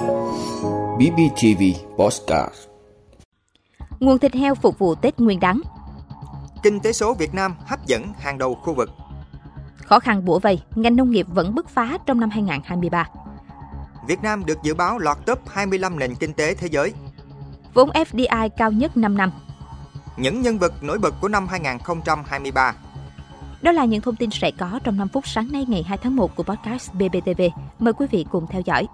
BBTV Postcard Nguồn thịt heo phục vụ Tết Nguyên đán Kinh tế số Việt Nam hấp dẫn hàng đầu khu vực. Khó khăn bủa vây, ngành nông nghiệp vẫn bứt phá trong năm 2023. Việt Nam được dự báo lọt top 25 nền kinh tế thế giới. Vốn FDI cao nhất 5 năm. Những nhân vật nổi bật của năm 2023. Đó là những thông tin sẽ có trong 5 phút sáng nay ngày 2 tháng 1 của podcast BBTV. Mời quý vị cùng theo dõi.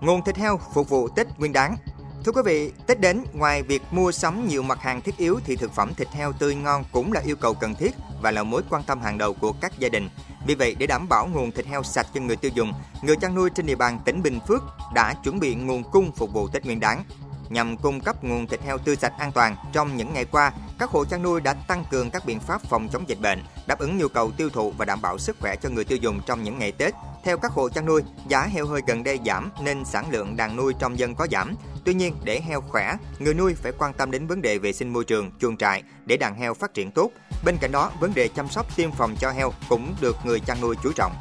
Nguồn thịt heo phục vụ Tết Nguyên đán. Thưa quý vị, Tết đến, ngoài việc mua sắm nhiều mặt hàng thiết yếu thì thực phẩm thịt heo tươi ngon cũng là yêu cầu cần thiết và là mối quan tâm hàng đầu của các gia đình. Vì vậy, để đảm bảo nguồn thịt heo sạch cho người tiêu dùng, người chăn nuôi trên địa bàn tỉnh Bình Phước đã chuẩn bị nguồn cung phục vụ Tết Nguyên đán. Nhằm cung cấp nguồn thịt heo tươi sạch an toàn, trong những ngày qua, các hộ chăn nuôi đã tăng cường các biện pháp phòng chống dịch bệnh, đáp ứng nhu cầu tiêu thụ và đảm bảo sức khỏe cho người tiêu dùng trong những ngày Tết. Theo các hộ chăn nuôi, giá heo hơi gần đây giảm nên sản lượng đàn nuôi trong dân có giảm. Tuy nhiên, để heo khỏe, người nuôi phải quan tâm đến vấn đề vệ sinh môi trường, chuồng trại để đàn heo phát triển tốt. Bên cạnh đó, vấn đề chăm sóc tiêm phòng cho heo cũng được người chăn nuôi chú trọng.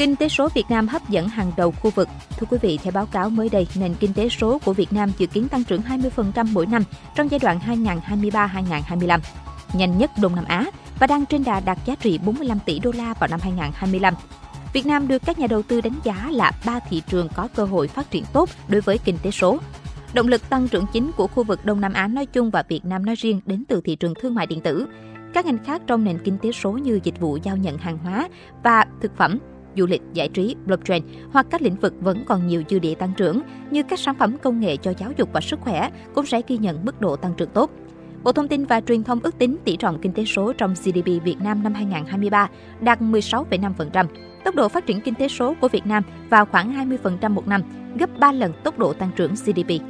Kinh tế số Việt Nam hấp dẫn hàng đầu khu vực. Thưa quý vị, theo báo cáo mới đây, nền kinh tế số của Việt Nam dự kiến tăng trưởng 20% mỗi năm trong giai đoạn 2023-2025, nhanh nhất Đông Nam Á và đang trên đà đạt giá trị 45 tỷ đô la vào năm 2025. Việt Nam được các nhà đầu tư đánh giá là ba thị trường có cơ hội phát triển tốt đối với kinh tế số. Động lực tăng trưởng chính của khu vực Đông Nam Á nói chung và Việt Nam nói riêng đến từ thị trường thương mại điện tử. Các ngành khác trong nền kinh tế số như dịch vụ giao nhận hàng hóa và thực phẩm, du lịch, giải trí, blockchain hoặc các lĩnh vực vẫn còn nhiều dư địa tăng trưởng như các sản phẩm công nghệ cho giáo dục và sức khỏe cũng sẽ ghi nhận mức độ tăng trưởng tốt. Bộ Thông tin và Truyền thông ước tính tỷ trọng kinh tế số trong GDP Việt Nam năm 2023 đạt 16,5%. Tốc độ phát triển kinh tế số của Việt Nam vào khoảng 20% một năm, gấp 3 lần tốc độ tăng trưởng GDP.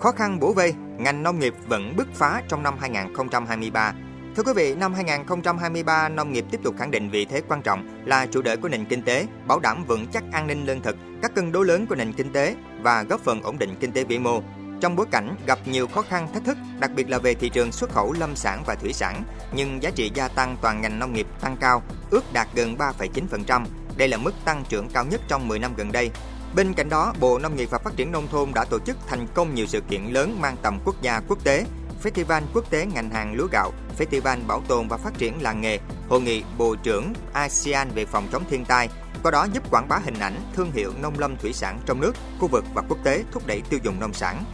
Khó khăn bổ vây, ngành nông nghiệp vẫn bứt phá trong năm 2023. Thưa quý vị, năm 2023, nông nghiệp tiếp tục khẳng định vị thế quan trọng là chủ đỡ của nền kinh tế, bảo đảm vững chắc an ninh lương thực, các cân đối lớn của nền kinh tế và góp phần ổn định kinh tế vĩ mô. Trong bối cảnh gặp nhiều khó khăn thách thức, đặc biệt là về thị trường xuất khẩu lâm sản và thủy sản, nhưng giá trị gia tăng toàn ngành nông nghiệp tăng cao, ước đạt gần 3,9%. Đây là mức tăng trưởng cao nhất trong 10 năm gần đây. Bên cạnh đó, Bộ Nông nghiệp và Phát triển Nông thôn đã tổ chức thành công nhiều sự kiện lớn mang tầm quốc gia quốc tế, Festival Quốc tế ngành hàng lúa gạo, Festival Bảo tồn và Phát triển làng nghề, Hội nghị Bộ trưởng ASEAN về phòng chống thiên tai, qua đó giúp quảng bá hình ảnh, thương hiệu nông lâm thủy sản trong nước, khu vực và quốc tế thúc đẩy tiêu dùng nông sản.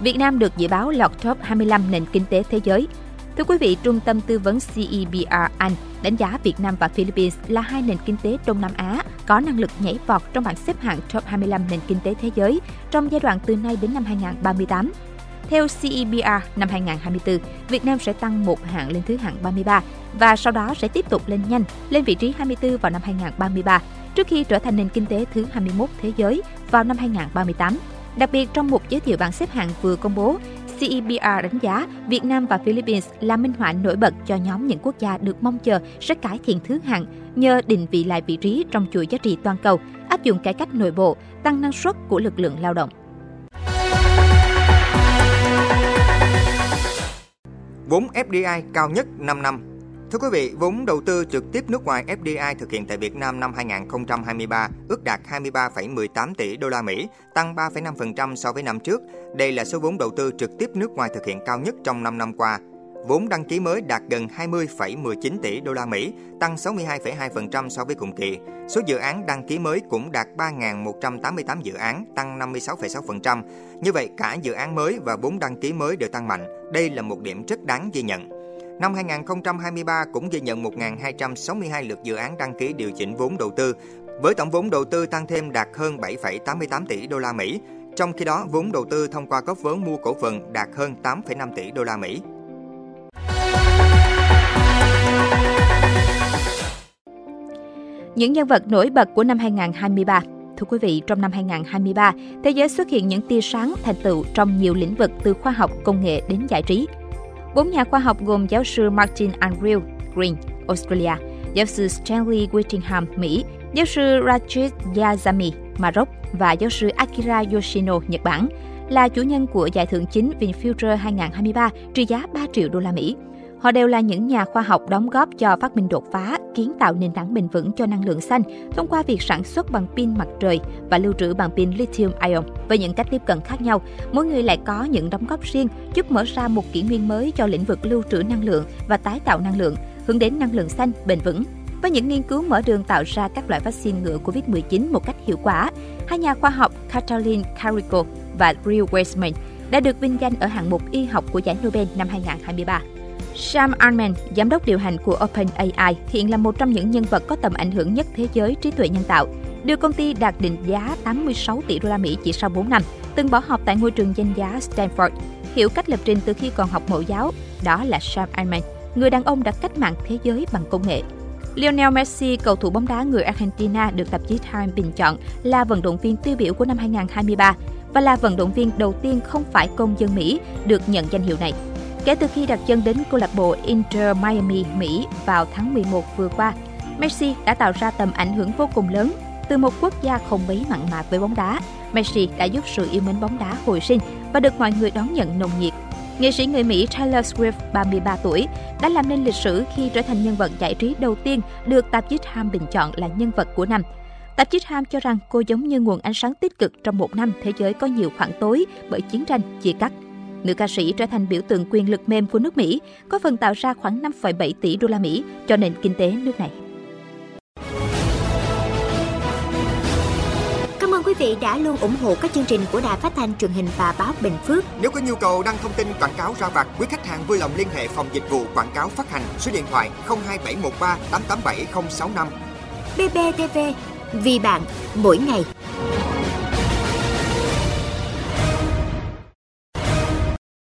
Việt Nam được dự báo lọt top 25 nền kinh tế thế giới. Thưa quý vị, Trung tâm tư vấn CEBR Anh đánh giá Việt Nam và Philippines là hai nền kinh tế Đông Nam Á có năng lực nhảy vọt trong bảng xếp hạng top 25 nền kinh tế thế giới trong giai đoạn từ nay đến năm 2038. Theo CEBR năm 2024, Việt Nam sẽ tăng một hạng lên thứ hạng 33 và sau đó sẽ tiếp tục lên nhanh lên vị trí 24 vào năm 2033 trước khi trở thành nền kinh tế thứ 21 thế giới vào năm 2038. Đặc biệt trong một giới thiệu bảng xếp hạng vừa công bố, CEPR đánh giá Việt Nam và Philippines là minh họa nổi bật cho nhóm những quốc gia được mong chờ sẽ cải thiện thứ hạng nhờ định vị lại vị trí trong chuỗi giá trị toàn cầu, áp dụng cải cách nội bộ, tăng năng suất của lực lượng lao động. Vốn FDI cao nhất 5 năm Thưa quý vị, vốn đầu tư trực tiếp nước ngoài FDI thực hiện tại Việt Nam năm 2023 ước đạt 23,18 tỷ đô la Mỹ, tăng 3,5% so với năm trước. Đây là số vốn đầu tư trực tiếp nước ngoài thực hiện cao nhất trong 5 năm qua. Vốn đăng ký mới đạt gần 20,19 tỷ đô la Mỹ, tăng 62,2% so với cùng kỳ. Số dự án đăng ký mới cũng đạt 3.188 dự án, tăng 56,6%. Như vậy, cả dự án mới và vốn đăng ký mới đều tăng mạnh. Đây là một điểm rất đáng ghi nhận. Năm 2023 cũng ghi nhận 1.262 lượt dự án đăng ký điều chỉnh vốn đầu tư, với tổng vốn đầu tư tăng thêm đạt hơn 7,88 tỷ đô la Mỹ. Trong khi đó, vốn đầu tư thông qua góp vốn mua cổ phần đạt hơn 8,5 tỷ đô la Mỹ. Những nhân vật nổi bật của năm 2023 Thưa quý vị, trong năm 2023, thế giới xuất hiện những tia sáng thành tựu trong nhiều lĩnh vực từ khoa học, công nghệ đến giải trí. Bốn nhà khoa học gồm giáo sư Martin Andrew Green, Australia, giáo sư Stanley Whittingham, Mỹ, giáo sư Rajit Yazami, Maroc và giáo sư Akira Yoshino, Nhật Bản là chủ nhân của giải thưởng chính VinFuture 2023 trị giá 3 triệu đô la Mỹ. Họ đều là những nhà khoa học đóng góp cho phát minh đột phá, kiến tạo nền tảng bền vững cho năng lượng xanh thông qua việc sản xuất bằng pin mặt trời và lưu trữ bằng pin lithium ion. Với những cách tiếp cận khác nhau, mỗi người lại có những đóng góp riêng giúp mở ra một kỷ nguyên mới cho lĩnh vực lưu trữ năng lượng và tái tạo năng lượng, hướng đến năng lượng xanh bền vững. Với những nghiên cứu mở đường tạo ra các loại vaccine ngừa COVID-19 một cách hiệu quả, hai nhà khoa học Katalin Carrico và Real Weissman đã được vinh danh ở hạng mục y học của giải Nobel năm 2023. Sam Altman, giám đốc điều hành của OpenAI, hiện là một trong những nhân vật có tầm ảnh hưởng nhất thế giới trí tuệ nhân tạo, đưa công ty đạt định giá 86 tỷ đô la Mỹ chỉ sau 4 năm, từng bỏ học tại ngôi trường danh giá Stanford. Hiểu cách lập trình từ khi còn học mẫu giáo, đó là Sam Altman, người đàn ông đã cách mạng thế giới bằng công nghệ. Lionel Messi, cầu thủ bóng đá người Argentina được tạp chí Time bình chọn là vận động viên tiêu biểu của năm 2023 và là vận động viên đầu tiên không phải công dân Mỹ được nhận danh hiệu này. Kể từ khi đặt chân đến câu lạc bộ Inter Miami, Mỹ vào tháng 11 vừa qua, Messi đã tạo ra tầm ảnh hưởng vô cùng lớn. Từ một quốc gia không mấy mặn mà với bóng đá, Messi đã giúp sự yêu mến bóng đá hồi sinh và được mọi người đón nhận nồng nhiệt. Nghệ sĩ người Mỹ Taylor Swift, 33 tuổi, đã làm nên lịch sử khi trở thành nhân vật giải trí đầu tiên được tạp chí Time bình chọn là nhân vật của năm. Tạp chí Time cho rằng cô giống như nguồn ánh sáng tích cực trong một năm thế giới có nhiều khoảng tối bởi chiến tranh, chia cắt. Nữ ca sĩ trở thành biểu tượng quyền lực mềm của nước Mỹ, có phần tạo ra khoảng 5,7 tỷ đô la Mỹ cho nền kinh tế nước này. Cảm ơn quý vị đã luôn ủng hộ các chương trình của Đài Phát thanh truyền hình và báo Bình Phước. Nếu có nhu cầu đăng thông tin quảng cáo ra vặt, quý khách hàng vui lòng liên hệ phòng dịch vụ quảng cáo phát hành số điện thoại 02713 887065. BBTV, vì bạn, mỗi ngày.